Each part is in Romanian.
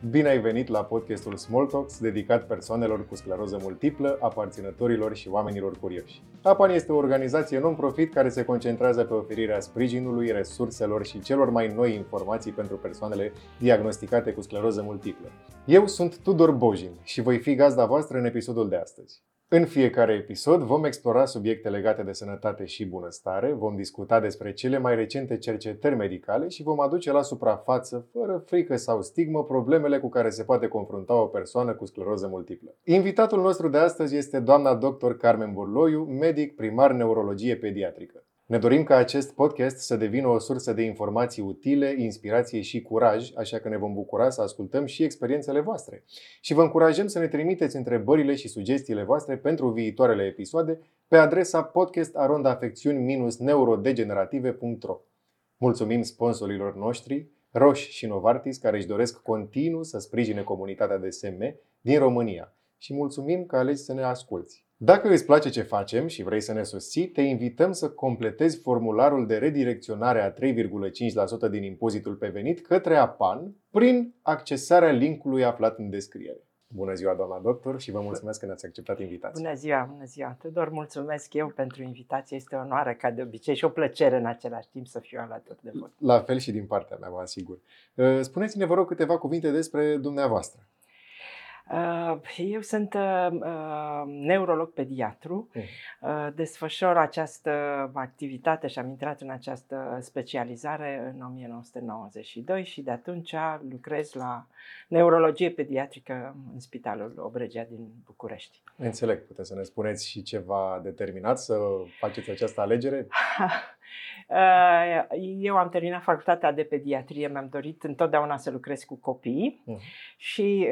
Bine ai venit la podcastul Small Talks, dedicat persoanelor cu scleroză multiplă, aparținătorilor și oamenilor curioși. APAN este o organizație non-profit care se concentrează pe oferirea sprijinului, resurselor și celor mai noi informații pentru persoanele diagnosticate cu scleroză multiplă. Eu sunt Tudor Bojin și voi fi gazda voastră în episodul de astăzi. În fiecare episod vom explora subiecte legate de sănătate și bunăstare, vom discuta despre cele mai recente cercetări medicale și vom aduce la suprafață, fără frică sau stigmă, problemele cu care se poate confrunta o persoană cu scleroză multiplă. Invitatul nostru de astăzi este doamna dr. Carmen Burloiu, medic primar neurologie pediatrică. Ne dorim ca acest podcast să devină o sursă de informații utile, inspirație și curaj, așa că ne vom bucura să ascultăm și experiențele voastre. Și vă încurajăm să ne trimiteți întrebările și sugestiile voastre pentru viitoarele episoade pe adresa podcastarondafecțiuni-neurodegenerative.ro Mulțumim sponsorilor noștri, Roche și Novartis, care își doresc continuu să sprijine comunitatea de SM din România. Și mulțumim că alegi să ne asculți. Dacă îți place ce facem și vrei să ne susții, te invităm să completezi formularul de redirecționare a 3,5% din impozitul pe venit către APAN prin accesarea linkului aflat în descriere. Bună ziua, doamna doctor, și vă mulțumesc că ne-ați acceptat invitația. Bună ziua, bună ziua. Tudor, mulțumesc eu pentru invitație. Este o onoare, ca de obicei, și o plăcere în același timp să fiu alături de voi. La fel și din partea mea, vă asigur. Spuneți-ne, vă rog, câteva cuvinte despre dumneavoastră. Uh, eu sunt uh, uh, neurolog pediatru, mm. desfășor această activitate și am intrat în această specializare în 1992 și de atunci lucrez la neurologie pediatrică în Spitalul Obregea din București. Înțeleg, puteți să ne spuneți și ceva determinat să faceți această alegere? Eu am terminat facultatea de pediatrie, mi-am dorit întotdeauna să lucrez cu copii mm. și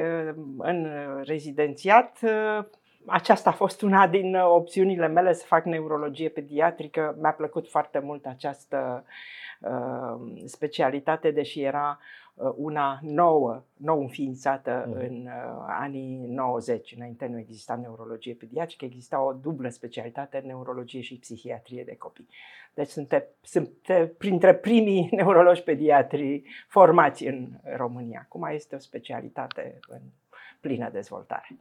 în rezidențiat, uh, aceasta a fost una din opțiunile mele să fac neurologie pediatrică. Mi-a plăcut foarte mult această uh, specialitate, deși era uh, una nouă, nou înființată mm. în anii 90. Înainte nu exista neurologie pediatrică, exista o dublă specialitate, neurologie și psihiatrie de copii. Deci sunt, sunt printre primii neurologi pediatri formați în România. Acum este o specialitate în plină dezvoltare.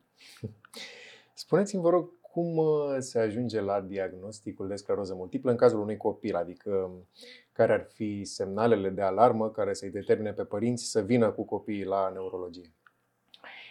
Spuneți-mi, vă rog, cum uh, se ajunge la diagnosticul de scleroză multiplă în cazul unui copil? Adică um, care ar fi semnalele de alarmă care să-i determine pe părinți să vină cu copiii la neurologie?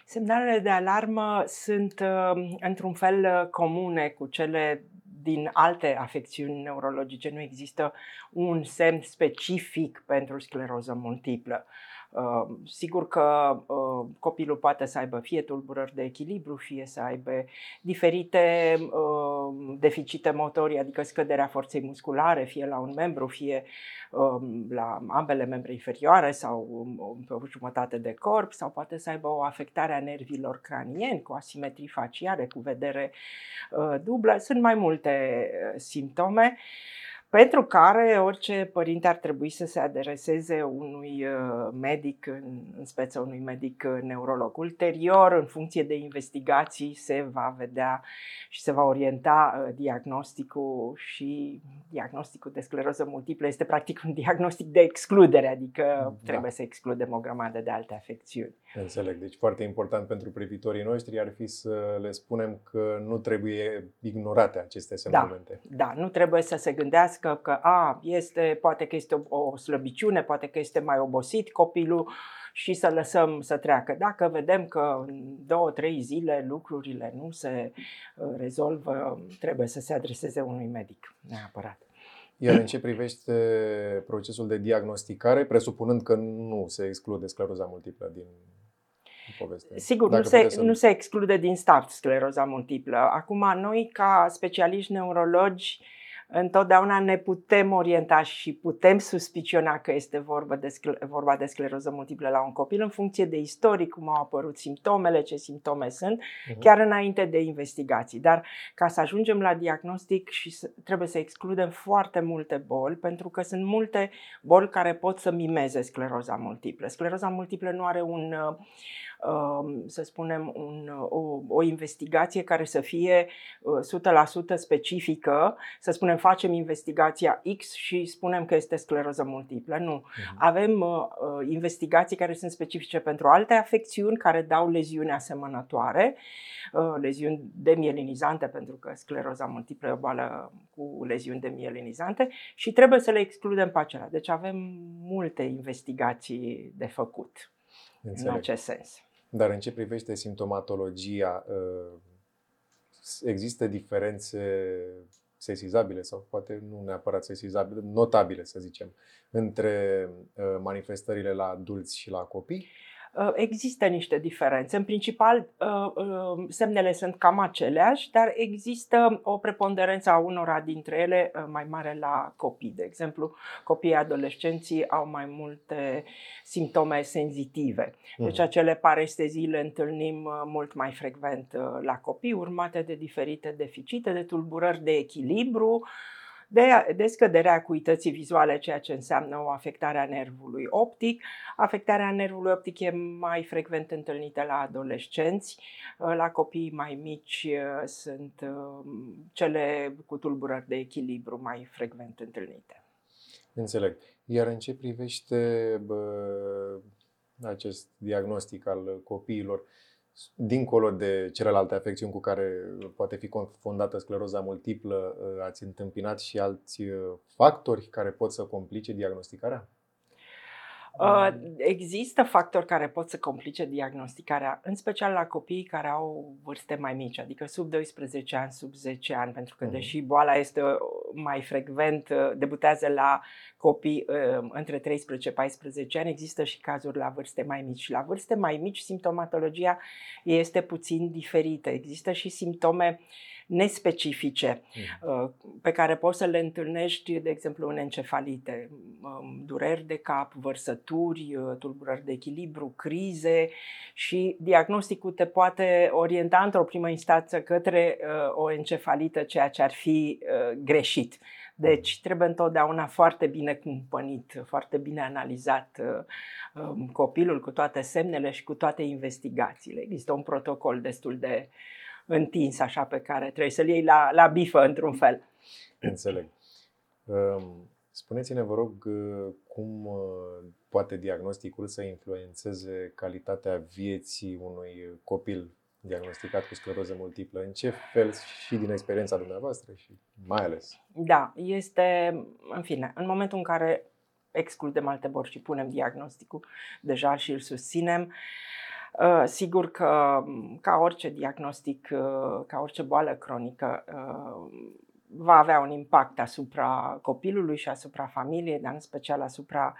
Semnalele de alarmă sunt uh, într-un fel uh, comune cu cele din alte afecțiuni neurologice. Nu există un semn specific pentru scleroză multiplă. Uh, sigur că uh, copilul poate să aibă fie tulburări de echilibru, fie să aibă diferite uh, deficite motorii, adică scăderea forței musculare, fie la un membru, fie um, la ambele membre inferioare sau um, pe o jumătate de corp, sau poate să aibă o afectare a nervilor cranieni cu asimetrii faciale, cu vedere dublă. Sunt mai multe simptome pentru care orice părinte ar trebui să se adreseze unui uh, medic, în speță unui medic uh, neurolog. Ulterior, în funcție de investigații, se va vedea și se va orienta uh, diagnosticul și diagnosticul de scleroză multiplă este practic un diagnostic de excludere, adică da. trebuie să excludem o grămadă de alte afecțiuni. Înțeleg. Deci foarte important pentru privitorii noștri ar fi să le spunem că nu trebuie ignorate aceste semnămente. Da, da, nu trebuie să se gândească că a, este, poate că este o, o slăbiciune, poate că este mai obosit copilul și să lăsăm să treacă. Dacă vedem că în două, trei zile lucrurile nu se uh, rezolvă, trebuie să se adreseze unui medic neapărat. Iar în ce privește procesul de diagnosticare, presupunând că nu se exclude scleroza multiplă din poveste. Sigur, nu se, să... nu se exclude din start scleroza multiplă. Acum, noi, ca specialiști neurologi, întotdeauna ne putem orienta și putem suspiciona că este vorba de, vorba de scleroză multiplă la un copil în funcție de istorie, cum au apărut simptomele, ce simptome sunt, uh-huh. chiar înainte de investigații. Dar ca să ajungem la diagnostic și să, trebuie să excludem foarte multe boli, pentru că sunt multe boli care pot să mimeze scleroza multiplă. Scleroza multiplă nu are un uh, um, să spunem, un, o, o investigație care să fie 100% specifică, să spunem, facem investigația X și spunem că este scleroză multiplă. Nu. Uh-huh. Avem uh, investigații care sunt specifice pentru alte afecțiuni, care dau leziuni asemănătoare, uh, leziuni demielinizante, pentru că scleroza multiplă e o boală cu leziuni demielinizante și trebuie să le excludem pe acelea. Deci avem multe investigații de făcut Înțeleg. în acest sens. Dar în ce privește simptomatologia, uh, există diferențe sesizabile sau poate nu neapărat sesizabile, notabile să zicem, între uh, manifestările la adulți și la copii? Uh, există niște diferențe. În principal, uh, uh, semnele sunt cam aceleași, dar există o preponderență a unora dintre ele mai mare la copii. De exemplu, copiii adolescenții au mai multe simptome senzitive. Deci mhm. acele parestezii le întâlnim mult mai frecvent la copii, urmate de diferite deficite, de tulburări de echilibru, de, de scăderea acuității vizuale, ceea ce înseamnă o afectare a nervului optic. Afectarea nervului optic e mai frecvent întâlnită la adolescenți, la copii mai mici uh, sunt uh, cele cu tulburări de echilibru mai frecvent întâlnite. Înțeleg. Iar în ce privește bă, acest diagnostic al copiilor, dincolo de celelalte afecțiuni cu care poate fi confundată scleroza multiplă, ați întâmpinat și alți uh, factori care pot să complice diagnosticarea? Uh, există factori care pot să complice diagnosticarea, în special la copiii care au vârste mai mici, adică sub 12 ani, sub 10 ani, pentru că, mhm. deși boala este mai frecvent, uh, debutează la copii uh, între 13-14 ani, există și cazuri la vârste mai mici. La vârste mai mici, simptomatologia este puțin diferită. Există și simptome uh, nespecifice mm. pe care poți să le întâlnești, de exemplu, în encefalite, um, dureri de cap, vărsături, uh, tulburări de echilibru, crize și diagnosticul te poate orienta într-o primă instanță către uh, o encefalită, ceea ce ar fi greșit. Deci trebuie întotdeauna foarte bine cumpănit, foarte bine analizat um, copilul cu toate semnele și cu toate investigațiile. Există un protocol destul de uh, întins așa pe care trebuie să-l iei la, la bifă într-un fel. Înțeleg. Um, spuneți-ne, vă rog, uh, cum uh, poate diagnosticul să influențeze calitatea vieții unui copil diagnosticat cu scleroză multiplă? În ce fel și din experiența dumneavoastră și mai ales? Da, este, în fine, în momentul în care excludem alte boli și punem diagnosticul, deja și îl susținem, uh, Uh, sigur că, ca orice diagnostic, uh, ca orice boală cronică, uh, va avea un impact asupra copilului și asupra familiei, dar în special asupra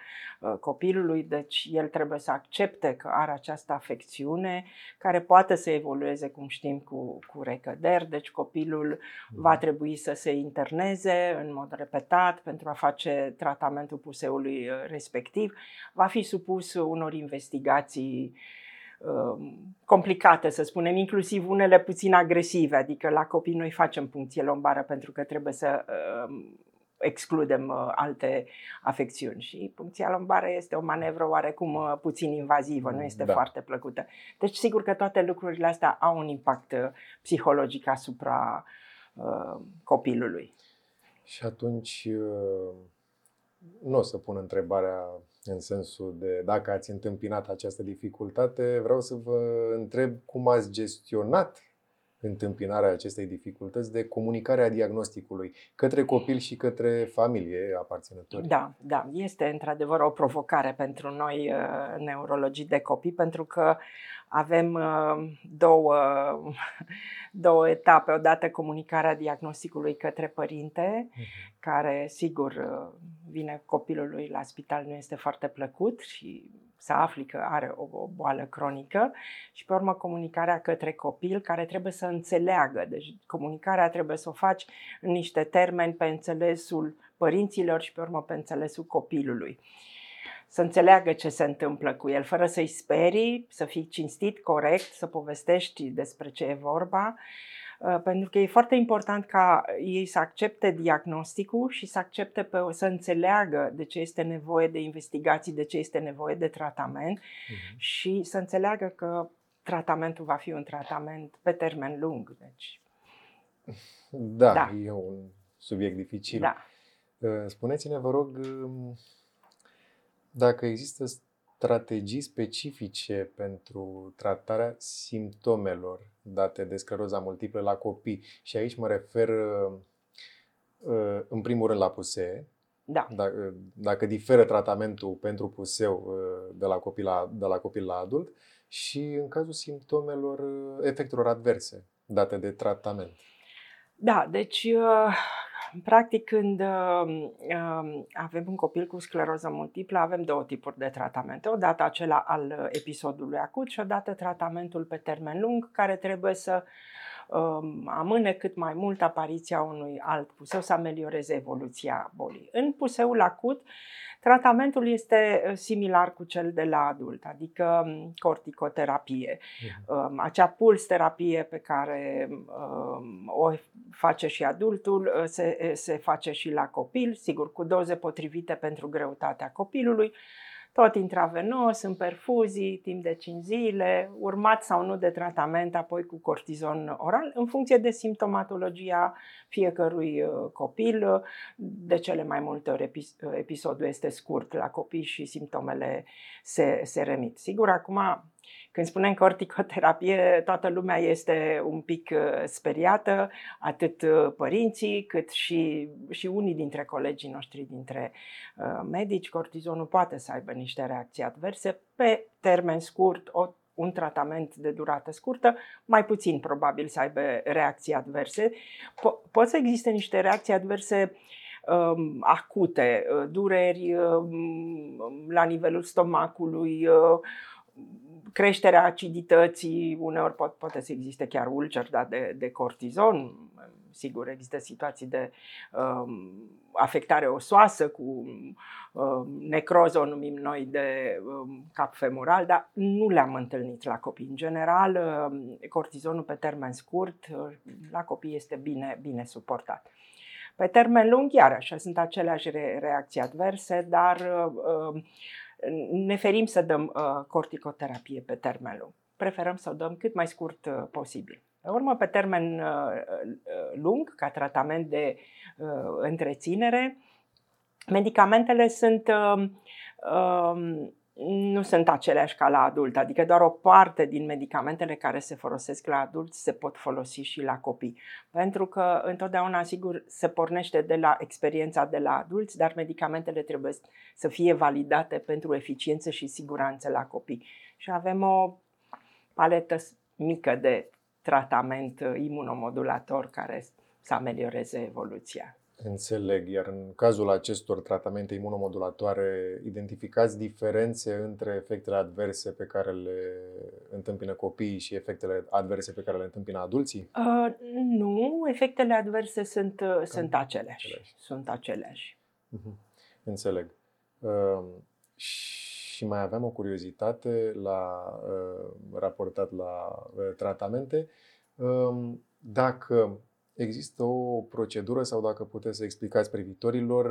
copilului. Deci el trebuie să accepte că are această afecțiune care poate să evolueze, cum știm, cu, cu recăderi. Deci copilul va mhm. trebui să se interneze în mod repetat pentru a face tratamentul puseului respectiv. Va fi supus unor investigații uh, Um, complicate, să spunem, inclusiv unele puțin agresive, adică la copii noi facem puncție lombară pentru că trebuie să um, excludem uh, alte afecțiuni și puncția lombară este o manevră oarecum uh, puțin invazivă, nu este da. foarte plăcută. Deci sigur că toate lucrurile astea au un impact uh, psihologic asupra uh, copilului. Și atunci nu o să pun întrebarea în sensul de dacă ați întâmpinat această dificultate, vreau să vă întreb cum ați gestionat întâmpinarea acestei dificultăți de comunicarea diagnosticului către copil și către familie aparținători. Da, da, este într-adevăr o provocare pentru noi uh, neurologii de copii pentru că avem uh, două, două etape. Odată comunicarea diagnosticului către părinte, uh-huh. care sigur uh, vine copilului la spital, nu este foarte plăcut și să afli că are o, o boală cronică și pe urmă comunicarea către copil care trebuie să înțeleagă. Deci comunicarea trebuie să o faci în niște termeni pe înțelesul părinților și pe urmă pe înțelesul copilului. Să înțeleagă ce se întâmplă cu el, fără să-i sperii, să fii cinstit, corect, să povestești despre ce e vorba Uh, pentru că e foarte important ca ei să accepte diagnosticul și să accepte pe, să înțeleagă de ce este nevoie de investigații, de ce este nevoie de tratament uh-huh. și să înțeleagă că tratamentul va fi un tratament pe termen lung. Deci, da, da. e un subiect dificil. Da. Uh, spuneți-ne, vă rog, um, dacă există strategii specifice pentru tratarea simptomelor date de scleroza multiplă la copii. Și aici mă refer uh, uh, în primul rând la pusee. Da. Dacă, dacă diferă tratamentul pentru puseu de la copil la, de la copil la adult și în cazul simptomelor, efectelor adverse date de tratament. Da, deci practic când uh, avem un copil cu scleroză multiplă, avem două tipuri de tratamente. Odată acela al episodului acut și odată tratamentul pe termen lung, care trebuie să uh, amâne cât mai mult apariția unui alt puseu, să amelioreze evoluția bolii. În puseul acut, Tratamentul este uh, similar cu cel de la adult, adică um, corticoterapie. Uh-huh. Acea puls terapie pe care um, o face și adultul uh, se, se face și la copil, sigur cu doze potrivite pentru greutatea copilului tot intravenos, în perfuzii, timp de 5 zile, urmat sau nu de tratament, apoi cu cortizon oral, în funcție de simptomatologia fiecărui uh, copil. De cele mai multe ori episodul este scurt la copii și simptomele se, se remit. Sigur, acum când spunem corticoterapie, toată lumea este un pic uh, speriată, atât uh, părinții cât și, și unii dintre colegii noștri dintre uh, medici. Cortizonul poate să aibă niște reacții adverse pe termen scurt, o un tratament de durată scurtă, mai puțin probabil să aibă reacții adverse. Po- pot să existe niște reacții adverse um, acute, dureri um, la nivelul stomacului, uh, creșterea acidității, uneori pot, poate să existe chiar ulcer da, de, de cortizon, sigur există situații de um, afectare osoasă cu um, necroză, o numim noi, de um, cap femoral, dar nu le-am întâlnit la copii. În general, um, cortizonul pe termen scurt uh, la copii este bine, bine suportat. Pe termen lung, iarăși, sunt aceleași reacții adverse, dar uh, ne ferim să dăm uh, corticoterapie pe termen lung. Preferăm să o dăm cât mai scurt uh, posibil. Pe urmă, pe termen uh, lung, ca tratament de întreținere, medicamentele sunt um, nu sunt aceleași ca la adult, adică doar o parte din medicamentele care se folosesc la adulți se pot folosi și la copii. Pentru că întotdeauna, sigur, se pornește de la experiența de la adulți, dar medicamentele trebuie să fie validate pentru eficiență și siguranță la copii. Și avem o paletă mică de tratament imunomodulator care să amelioreze evoluția. Înțeleg, iar în cazul acestor tratamente imunomodulatoare, identificați diferențe între efectele adverse pe care le întâmpină copiii și efectele adverse pe care le întâmpină adulții? Uh, nu, efectele adverse sunt, uh, sunt aceleași. aceleași. Sunt aceleași. Uh-huh. Înțeleg. Uh, și mai aveam o curiozitate la uh, raportat la uh, tratamente. Uh, dacă există o procedură sau dacă puteți să explicați privitorilor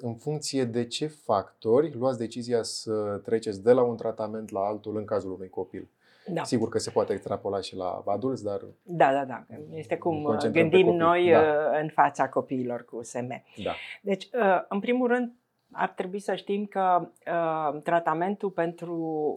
în funcție de ce factori luați decizia să treceți de la un tratament la altul în cazul unui copil. Da. Sigur că se poate extrapola și la adulți, dar. Da, da, da. Este cum gândim noi da. Uh, în fața copiilor cu SM. Da. Deci, uh, în primul rând, ar trebui să știm că uh, tratamentul pentru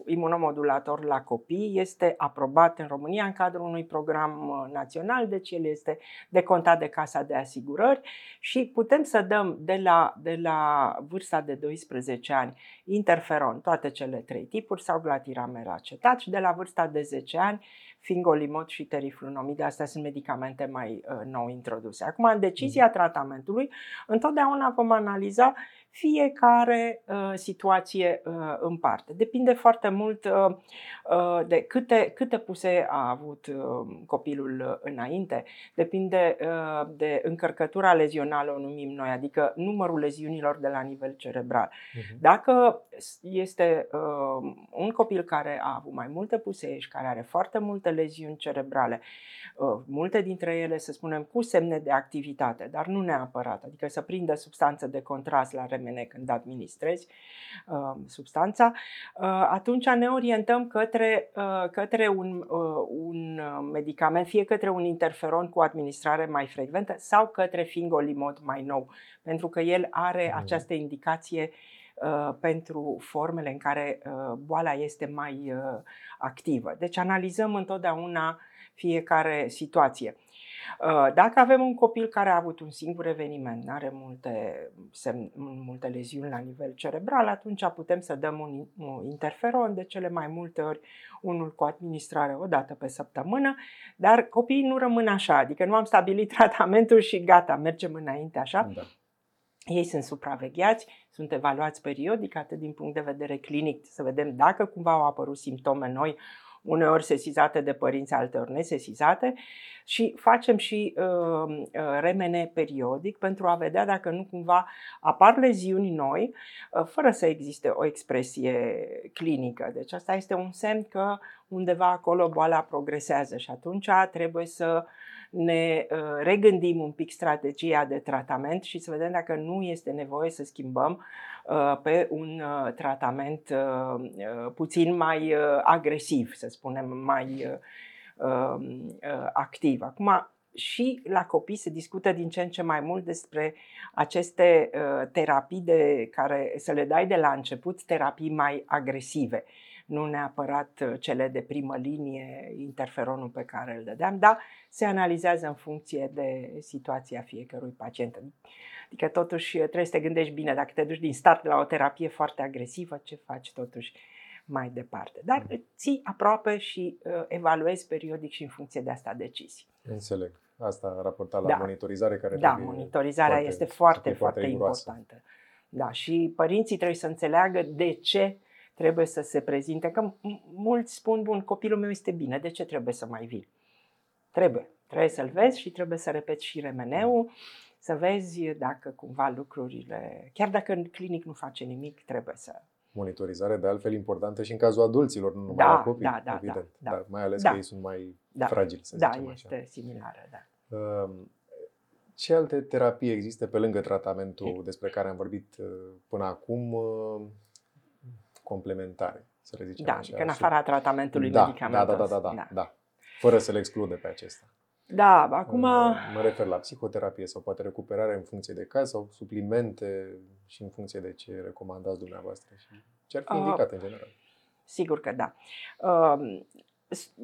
imunomodulator la copii este aprobat în România în cadrul unui program uh, național, deci el este decontat de Casa de Asigurări și putem să dăm de la, de la vârsta de 12 ani interferon, toate cele trei tipuri, sau glatiramel acetat și de la vârsta de 10 ani fingolimod și teriflunomid. Astea sunt medicamente mai uh, nou introduse. Acum, în decizia mm. tratamentului, întotdeauna vom analiza fiecare uh, situație uh, în parte. Depinde foarte mult uh, uh, de câte, câte puse a avut uh, copilul înainte, depinde uh, de încărcătura lezională, o numim noi, adică numărul leziunilor de la nivel cerebral. Uh-huh. Dacă este uh, un copil care a avut mai multe pusei și care are foarte multă leziuni cerebrale. Uh, multe dintre ele, să spunem, cu semne de activitate, dar nu neapărat, adică să prindă substanță de contrast la remene când administrezi uh, substanța, uh, atunci ne orientăm către, către un, un medicament, fie către un interferon cu administrare mai frecventă sau către fingolimod mai nou, pentru că el are mm. această indicație pentru formele în care boala este mai activă. Deci analizăm întotdeauna fiecare situație. Uh, dacă avem un copil care a avut un singur eveniment, nu are multe, semn, multe leziuni la nivel cerebral, atunci putem să dăm un, un interferon, de cele mai multe ori unul cu administrare o dată pe săptămână, dar copiii nu rămân așa, adică nu am stabilit tratamentul și gata, mergem înainte așa. Da. Ei sunt supravegheați, sunt evaluați periodic, atât din punct de vedere clinic, să vedem dacă cumva au apărut simptome noi, uneori sesizate de părinți, alteori nesesizate și facem și uh, uh, remene periodic pentru a vedea dacă nu cumva apar leziuni noi uh, fără să existe o expresie clinică. Deci asta este un semn că undeva acolo boala progresează și atunci trebuie să ne uh, regândim un pic strategia de tratament și să vedem dacă nu este nevoie să schimbăm uh, pe un uh, tratament puțin mai agresiv, să spunem, mai um, activ. Acum, și la copii se discută din ce în ce mai mult despre aceste terapii de care să le dai de la început, terapii mai agresive nu neapărat uh, cele de primă linie, interferonul pe care îl dădeam, dar se analizează în funcție de situația fiecărui pacient. Adică totuși trebuie să te gândești bine, dacă te duci din start la o terapie foarte agresivă, ce faci totuși mai departe. Dar mm. ții aproape și uh, evaluezi periodic și în funcție de asta decizii. Înțeleg. Asta raportat la da. monitorizare care Da, monitorizarea foarte, este foarte, foarte, foarte importantă. Da, și părinții trebuie să înțeleagă de ce trebuie să se prezinte. Că mulți spun, bun, copilul meu este bine, de ce trebuie să mai vii? Trebuie. Trebuie să-l vezi și trebuie să repeți și remeneu, să vezi dacă cumva lucrurile, chiar dacă în clinic nu face nimic, trebuie să... Monitorizare de altfel importantă și în cazul adulților, nu numai da, la copii, da, da, evident. Da, da. Dar mai ales da. că ei sunt mai da. fragili, să da, zicem așa. Da, este similară, da. Um, ce alte terapii există pe lângă tratamentul despre care am vorbit uh, până acum? Uh, complementare, să le zicem da, așa. că în afara tratamentului da, medicamentos. Da, da, da, da, da, da. Fără să le exclude pe acesta. Da, acum... Mă refer la psihoterapie sau poate recuperare în funcție de caz sau suplimente și în funcție de ce recomandați dumneavoastră și ce ar fi indicat uh, în general. Sigur că da. Uh,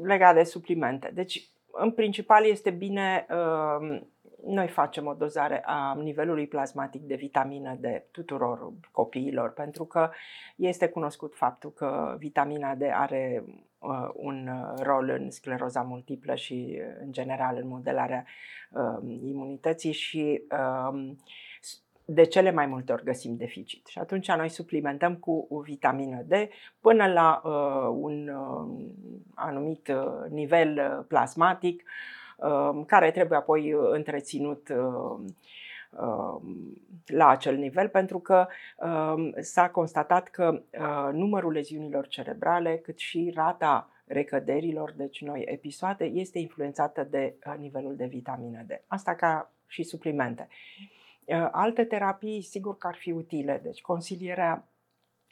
legat de suplimente. Deci, în principal este bine uh, noi facem o dozare a nivelului plasmatic de vitamină D tuturor copiilor, pentru că este cunoscut faptul că vitamina D are uh, un rol în scleroza multiplă și, în general, în modelarea uh, imunității și uh, de cele mai multe ori găsim deficit. Și atunci noi suplimentăm cu o vitamină D până la uh, un uh, anumit uh, nivel plasmatic Um, care trebuie apoi uh, întreținut um, um, la acel nivel, pentru că s-a constatat că uh, numărul leziunilor cerebrale, cât și rata recăderilor, deci noi episoade, este influențată de uh, nivelul de vitamină D. Asta ca și suplimente. Alte terapii, sigur că ar fi utile, deci consilierea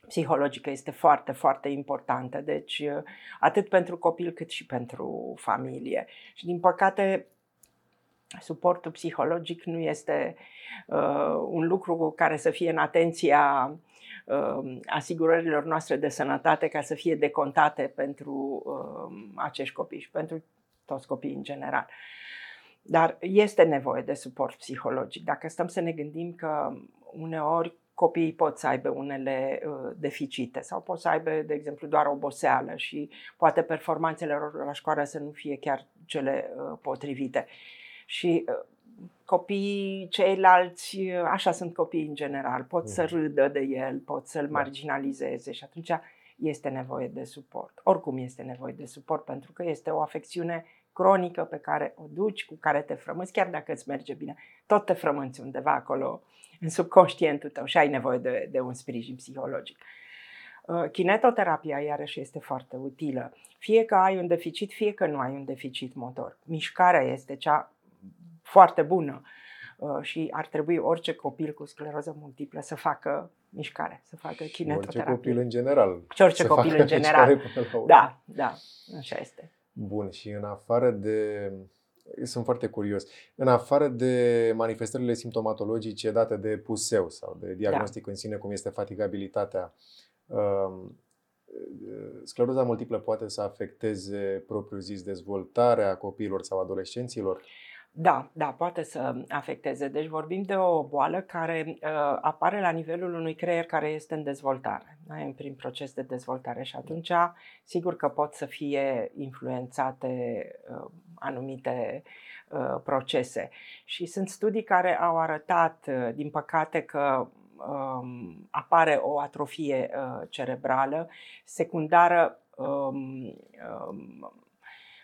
psihologică este foarte, foarte importantă, deci uh, atât pentru copil cât și pentru familie. Și din păcate, suportul psihologic nu este uh, un lucru care să fie în atenția uh, asigurărilor noastre de sănătate ca să fie decontate pentru uh, acești copii și pentru toți copiii în general. Dar este nevoie de suport psihologic. Dacă stăm să ne gândim că uneori copiii pot să aibă unele uh, deficite sau pot să aibă, de exemplu, doar oboseală și poate performanțele lor la școală să nu fie chiar cele uh, potrivite. Și uh, copiii ceilalți, uh, așa sunt copiii în general, pot mm. să mhm. râdă de el, pot să-l da. marginalizeze și atunci este nevoie de suport. Oricum este nevoie de suport pentru că este o afecțiune cronică pe care o duci, cu care te frămânți, chiar dacă îți merge bine. Tot te frămânți undeva acolo în subconștientul tău și ai nevoie de, de un sprijin psihologic. Uh, kinetoterapia, iarăși, este foarte utilă. Fie că ai un deficit, fie că nu ai un deficit motor. Mișcarea este cea foarte bună uh, și ar trebui orice copil cu scleroză multiplă să facă mișcare, să facă kinetoterapie. Orice copil în general. Și orice copil în general. Da, da, așa este. Bun, și în afară de sunt foarte curios. În afară de manifestările simptomatologice date de puseu sau de diagnostic da. în sine, cum este fatigabilitatea, um, scleroza multiplă poate să afecteze propriu-zis dezvoltarea copiilor sau adolescenților? Da, da, poate să afecteze. Deci vorbim de o boală care uh, apare la nivelul unui creier care este în dezvoltare, da? în prin proces de dezvoltare și atunci sigur că pot să fie influențate uh, anumite uh, procese. Și sunt studii care au arătat, uh, din păcate, că um, apare o atrofie uh, cerebrală secundară um, um,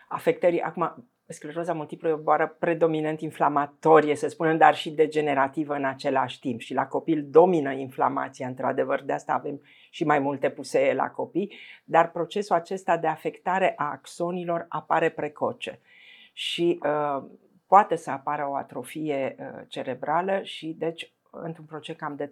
afectării. Acum, scleroza multiplă e o boară predominant inflamatorie, să spunem, dar și degenerativă în același timp. Și la copil domină inflamația, într-adevăr, de asta avem și mai multe pusee la copii, dar procesul acesta de afectare a axonilor apare precoce și uh, poate să apară o atrofie uh, cerebrală și deci într-un proces cam de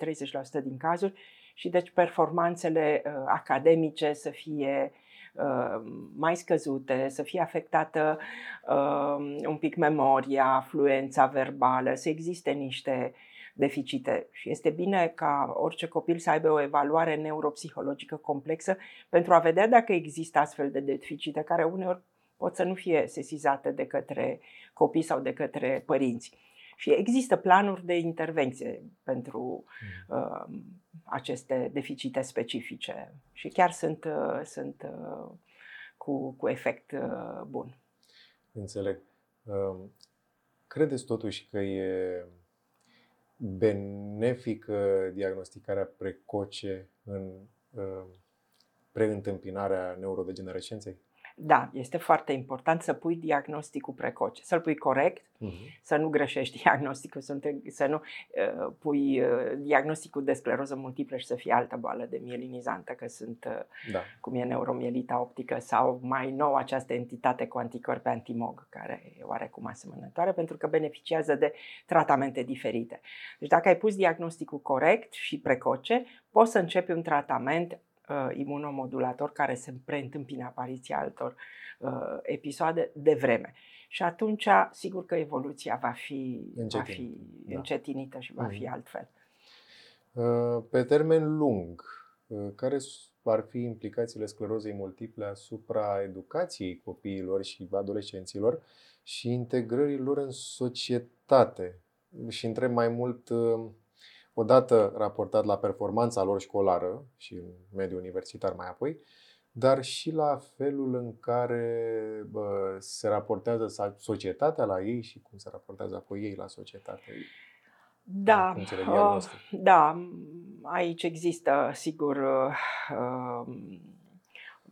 30% din cazuri și deci performanțele uh, academice să fie uh, Uh, mai scăzute, să fie afectată uh, un pic memoria, fluența verbală, să existe niște deficite. Și este bine ca orice copil să aibă o evaluare neuropsihologică complexă pentru a vedea dacă există astfel de deficite care uneori pot să nu fie sesizate de către copii sau de către părinți. Și există planuri de intervenție pentru mm. uh, aceste deficite specifice și chiar sunt, uh, sunt uh, cu, cu efect uh, bun. Înțeleg. Uh, credeți totuși că e benefică diagnosticarea precoce în uh, preîntâmpinarea neurodegenerescenței? Da, este foarte important să pui diagnosticul precoce, să-l pui corect, uh-huh. să nu greșești diagnosticul, să nu, te, să nu uh, pui uh, diagnosticul de scleroză multiplă și să fie altă boală de mielinizantă, că sunt, uh, da. cum e neuromielita optică sau mai nou această entitate cu anticorpi antimog, care e oarecum asemănătoare, pentru că beneficiază de tratamente diferite. Deci dacă ai pus diagnosticul corect și precoce, poți să începi un tratament uh, imunomodulator care să preîntâmpine apariția altor uh, episoade de vreme. Și atunci, sigur că evoluția va fi, Încetin. va fi da. încetinită și va mm. fi mhm. altfel. Uh, pe termen lung, uh, care ar fi implicațiile sclerozei multiple asupra educației copiilor și adolescenților și integrării lor în societate? Și întreb mai mult uh, odată raportat la performanța lor școlară și în mediul universitar mai apoi, dar și la felul în care bă, se raportează societatea la ei și cum se raportează apoi ei la societate. Da, uh, da, aici există, sigur, uh,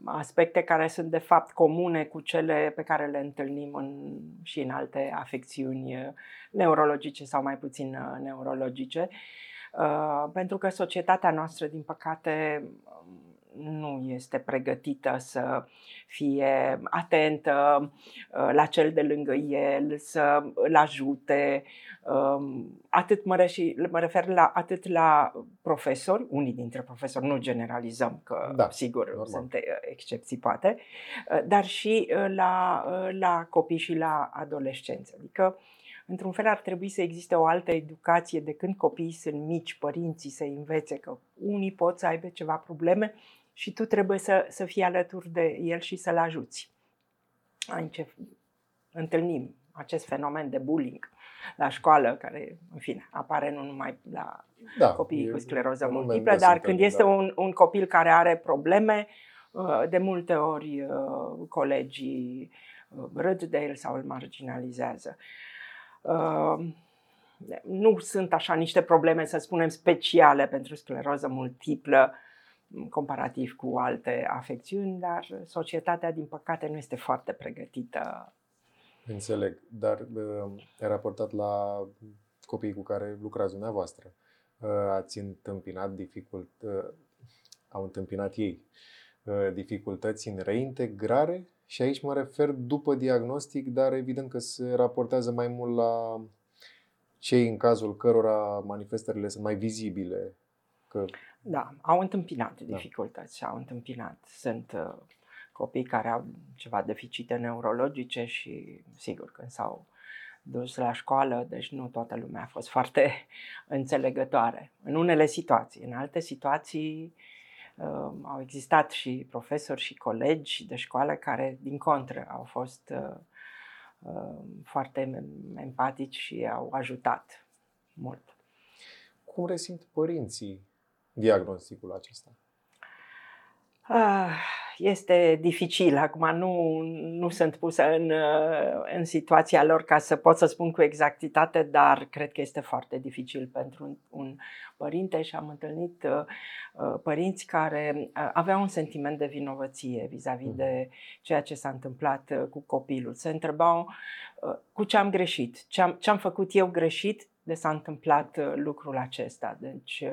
aspecte care sunt de fapt comune cu cele pe care le întâlnim în, și în alte afecțiuni neurologice sau mai puțin uh, neurologice. Uh, Uh, pentru că societatea noastră, din păcate, nu este pregătită să fie atentă uh, la cel de lângă el, să îl ajute. Um, atât mă, reși, mă refer la atât la profesori, unii dintre profesori, nu generalizăm, că da, sigur normal. sunt uh, excepții poate, dar și la, la copii și la adolescenți. Adică într-un fel ar trebui să existe o altă educație de când copiii sunt mici, părinții să învețe că unii pot să aibă ceva probleme și tu trebuie să, să fii alături de el și să-l ajuți. Aici întâlnim acest fenomen de bullying la școală, care, în fine, apare nu numai la da, copiii cu scleroză multiplă, dar când este da. un, un copil care are probleme, uh, de multe ori uh, colegii uh, râd de el sau îl marginalizează. Ehm, nu sunt așa niște probleme, să spunem, speciale pentru scleroză multiplă, comparativ cu alte afecțiuni, dar societatea, din păcate, nu este foarte pregătită. Înțeleg, dar e raportat la copiii cu care lucrați dumneavoastră. Ați întâmpinat dificult, au întâmpinat ei uh, dificultăți în reintegrare și aici mă refer după diagnostic, dar evident că se raportează mai mult la cei în cazul cărora manifestările sunt mai vizibile. Că... Da, au întâmpinat da. dificultăți, au întâmpinat. Sunt uh, copii care au ceva deficite neurologice și sigur când s-au dus la școală, deci nu toată lumea a fost foarte înțelegătoare. În unele situații, în alte situații uh, au existat și profesori și colegi de școală care, din contră, au fost uh, uh, foarte empatici și au ajutat mult. Cum resimt părinții diagnosticul acesta? Ah, este dificil. Acum nu, nu sunt pusă în, în situația lor ca să pot să spun cu exactitate, dar cred că este foarte dificil pentru un, un părinte și am întâlnit uh, uh părinți care uh, aveau un sentiment de vinovăție vis-a-vis de ceea ce s-a întâmplat uh, cu copilul. Se întrebau uh, cu ce am greșit, ce am, ce am făcut eu greșit de s-a întâmplat uh, lucrul acesta. Deci,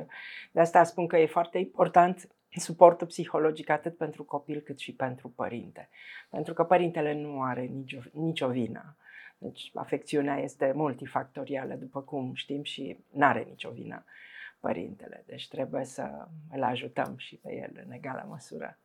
de asta spun că e foarte important suportul psihologic atât pentru copil cât și pentru părinte. Pentru că părintele nu are nicio, nicio vină. Deci afecțiunea este multifactorială, după cum știm, și nu are nicio vină părintele. Deci trebuie să îl ajutăm și pe el în egală măsură.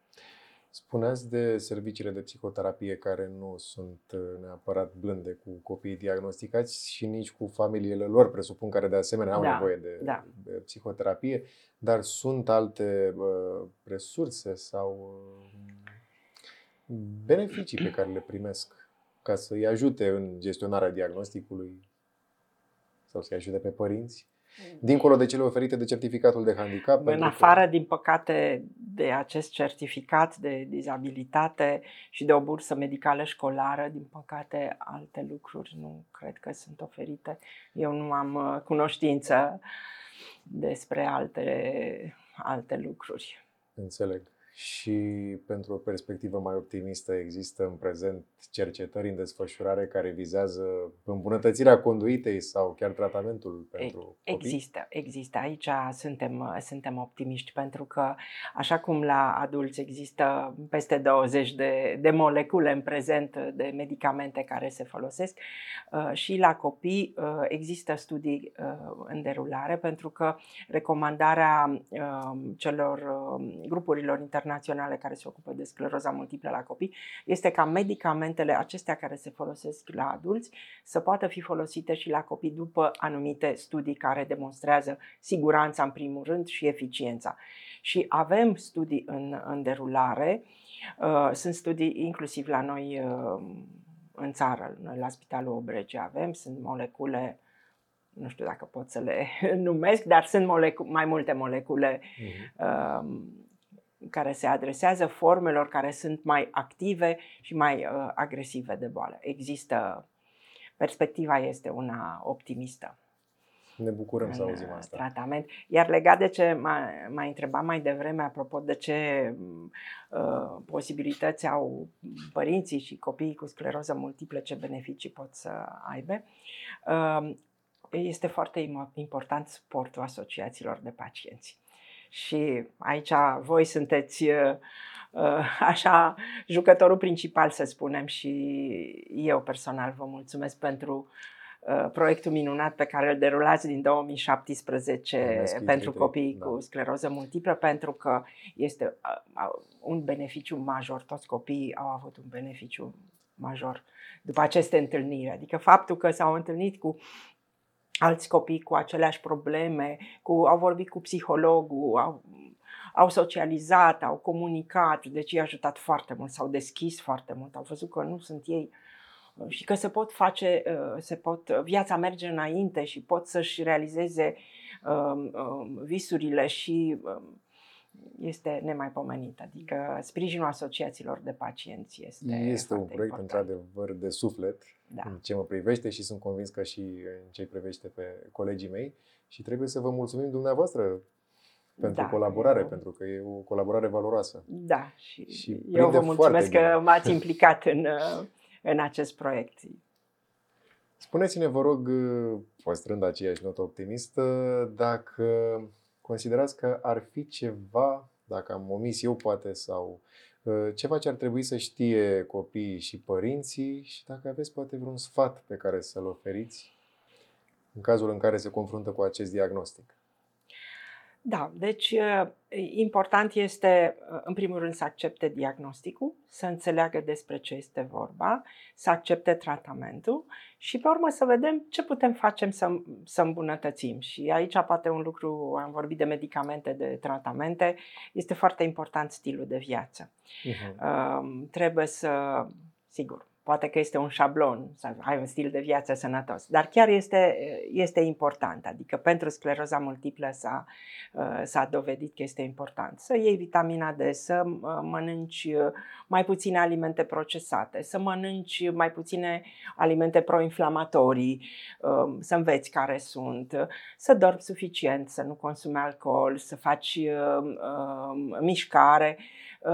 Spuneați de serviciile de psihoterapie care nu sunt uh, neapărat blânde cu copiii diagnosticați și nici cu familiile lor, presupun, care de asemenea au da, nevoie de, da. de psihoterapie, dar sunt alte uh, resurse sau uh, beneficii pe care le primesc ca să-i ajute în gestionarea diagnosticului sau să-i ajute pe părinți? Dincolo de cele oferite de certificatul de handicap? În afară, că... din păcate, de acest certificat de dizabilitate și de o bursă medicală școlară, din păcate, alte lucruri nu cred că sunt oferite. Eu nu am uh, cunoștință despre alte, alte lucruri. Înțeleg și pentru o perspectivă mai optimistă există în prezent cercetări în desfășurare care vizează îmbunătățirea conduitei sau chiar tratamentul pentru copii? Există, există. Aici suntem, suntem optimiști pentru că așa cum la adulți există peste 20 de, de molecule în prezent de medicamente care se folosesc uh, și la copii uh, există studii uh, în derulare pentru că recomandarea celor grupurilor internaționale internaționale care se ocupă de scleroza multiplă la copii este ca medicamentele acestea care se folosesc la adulți să poată fi folosite și la copii după anumite studii care demonstrează siguranța în primul rând și eficiența. Și avem studii în, în derulare, uh, sunt studii inclusiv la noi uh, în țară, noi la Spitalul Obrege avem, sunt molecule nu știu dacă pot să le numesc, dar sunt molecu- mai multe molecule uh-huh. uh, care se adresează formelor care sunt mai active și mai uh, agresive de boală. Există, perspectiva este una optimistă. Ne bucurăm să auzim asta. Tratament. Iar legat de ce m-a, m-a întrebat mai devreme, apropo de ce uh, posibilități au părinții și copiii cu scleroză multiplă, ce beneficii pot să aibă, uh, este foarte important suportul asociațiilor de pacienți și aici voi sunteți uh, uh, așa jucătorul principal, să spunem, și eu personal vă mulțumesc pentru uh, proiectul minunat pe care îl derulați din 2017 pentru copiii da. cu scleroză multiplă, pentru că este un beneficiu major. Toți copiii au avut un beneficiu major după aceste întâlniri. Adică faptul că s-au întâlnit cu alți copii cu aceleași probleme, cu, au vorbit cu psihologul, au, au socializat, au comunicat, deci i-a ajutat foarte mult, s-au deschis foarte mult, au văzut că nu sunt ei uh, și că se pot face, uh, se pot, viața merge înainte și pot să-și realizeze um, um, visurile și um, este nemaipomenit. Adică sprijinul asociațiilor de pacienți este Este un proiect important. într-adevăr de suflet da. în ce mă privește și sunt convins că și în ce privește pe colegii mei și trebuie să vă mulțumim dumneavoastră pentru da, colaborare, eu... pentru că e o colaborare valoroasă. Da, și, și eu vă mulțumesc că m-ați implicat în, în acest proiect. Spuneți-ne, vă rog, păstrând aceeași notă optimistă, dacă considerați că ar fi ceva dacă am omis eu poate sau uh, ceva ce ar trebui să știe copiii și părinții și dacă aveți poate vreun sfat pe care să-l oferiți în cazul în care se confruntă cu acest diagnostic. Da, deci important este, în primul rând, să accepte diagnosticul, să înțeleagă despre ce este vorba, să accepte tratamentul și, pe urmă, să vedem ce putem face să, să îmbunătățim. Și aici, poate, un lucru, am vorbit de medicamente, de tratamente, este foarte important stilul de viață. Uh-huh. Uh, trebuie să, sigur, Poate că este un șablon, să ai un stil de viață sănătos, dar chiar este, este important. Adică pentru scleroza multiplă s-a, uh, s-a dovedit că este important să iei vitamina D, să uh, mănânci uh, mai puține alimente procesate, să mănânci mai puține alimente proinflamatorii, um, să înveți care sunt, să dormi suficient, să nu consumi alcool, să faci um, mișcare.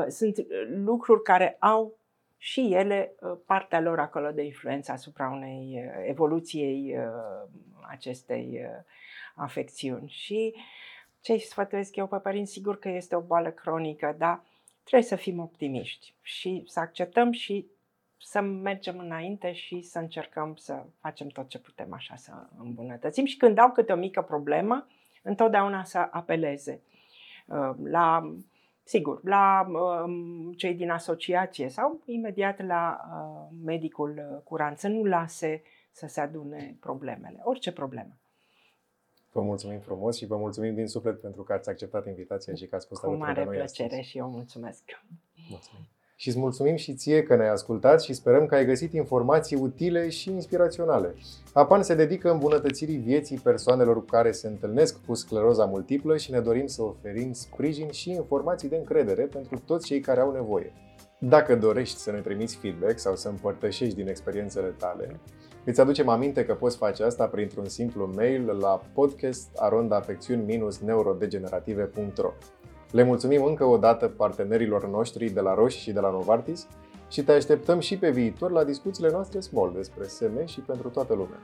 Sunt lucruri care au și ele uh, partea lor acolo de influență asupra unei uh, evoluției uh, acestei afecțiuni. Și ce îi sfătuiesc eu pe părinți, sigur că este o boală cronică, dar trebuie să fim optimiști și să acceptăm și să mergem înainte și să încercăm să facem tot ce putem așa să îmbunătățim și când au câte o mică problemă, întotdeauna să apeleze la sigur, la uh, cei din asociație sau imediat la uh, medicul curant, să nu lase să se adune problemele, orice problemă. Vă mulțumim frumos și vă mulțumim din suflet pentru că ați acceptat invitația și că ați fost Cu alături de noi Cu mare plăcere și eu mulțumesc. Mulțumim. Și îți mulțumim și ție că ne-ai ascultat și sperăm că ai găsit informații utile și inspiraționale. APAN se dedică îmbunătățirii vieții persoanelor care se întâlnesc cu scleroza multiplă și ne dorim să oferim sprijin și informații de încredere pentru toți cei care au nevoie. Dacă dorești să ne trimiți feedback sau să împărtășești din experiențele tale, îți aducem aminte că poți face asta printr-un simplu mail la podcast.arondafecțiuni-neurodegenerative.ro le mulțumim încă o dată partenerilor noștri de la Roșii și de la Novartis și te așteptăm și pe viitor la discuțiile noastre small despre SM și pentru toată lumea.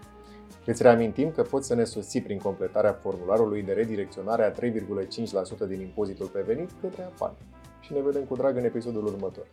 Îți reamintim că poți să ne susții prin completarea formularului de redirecționare a 3,5% din impozitul pe venit către APAN. Și ne vedem cu drag în episodul următor.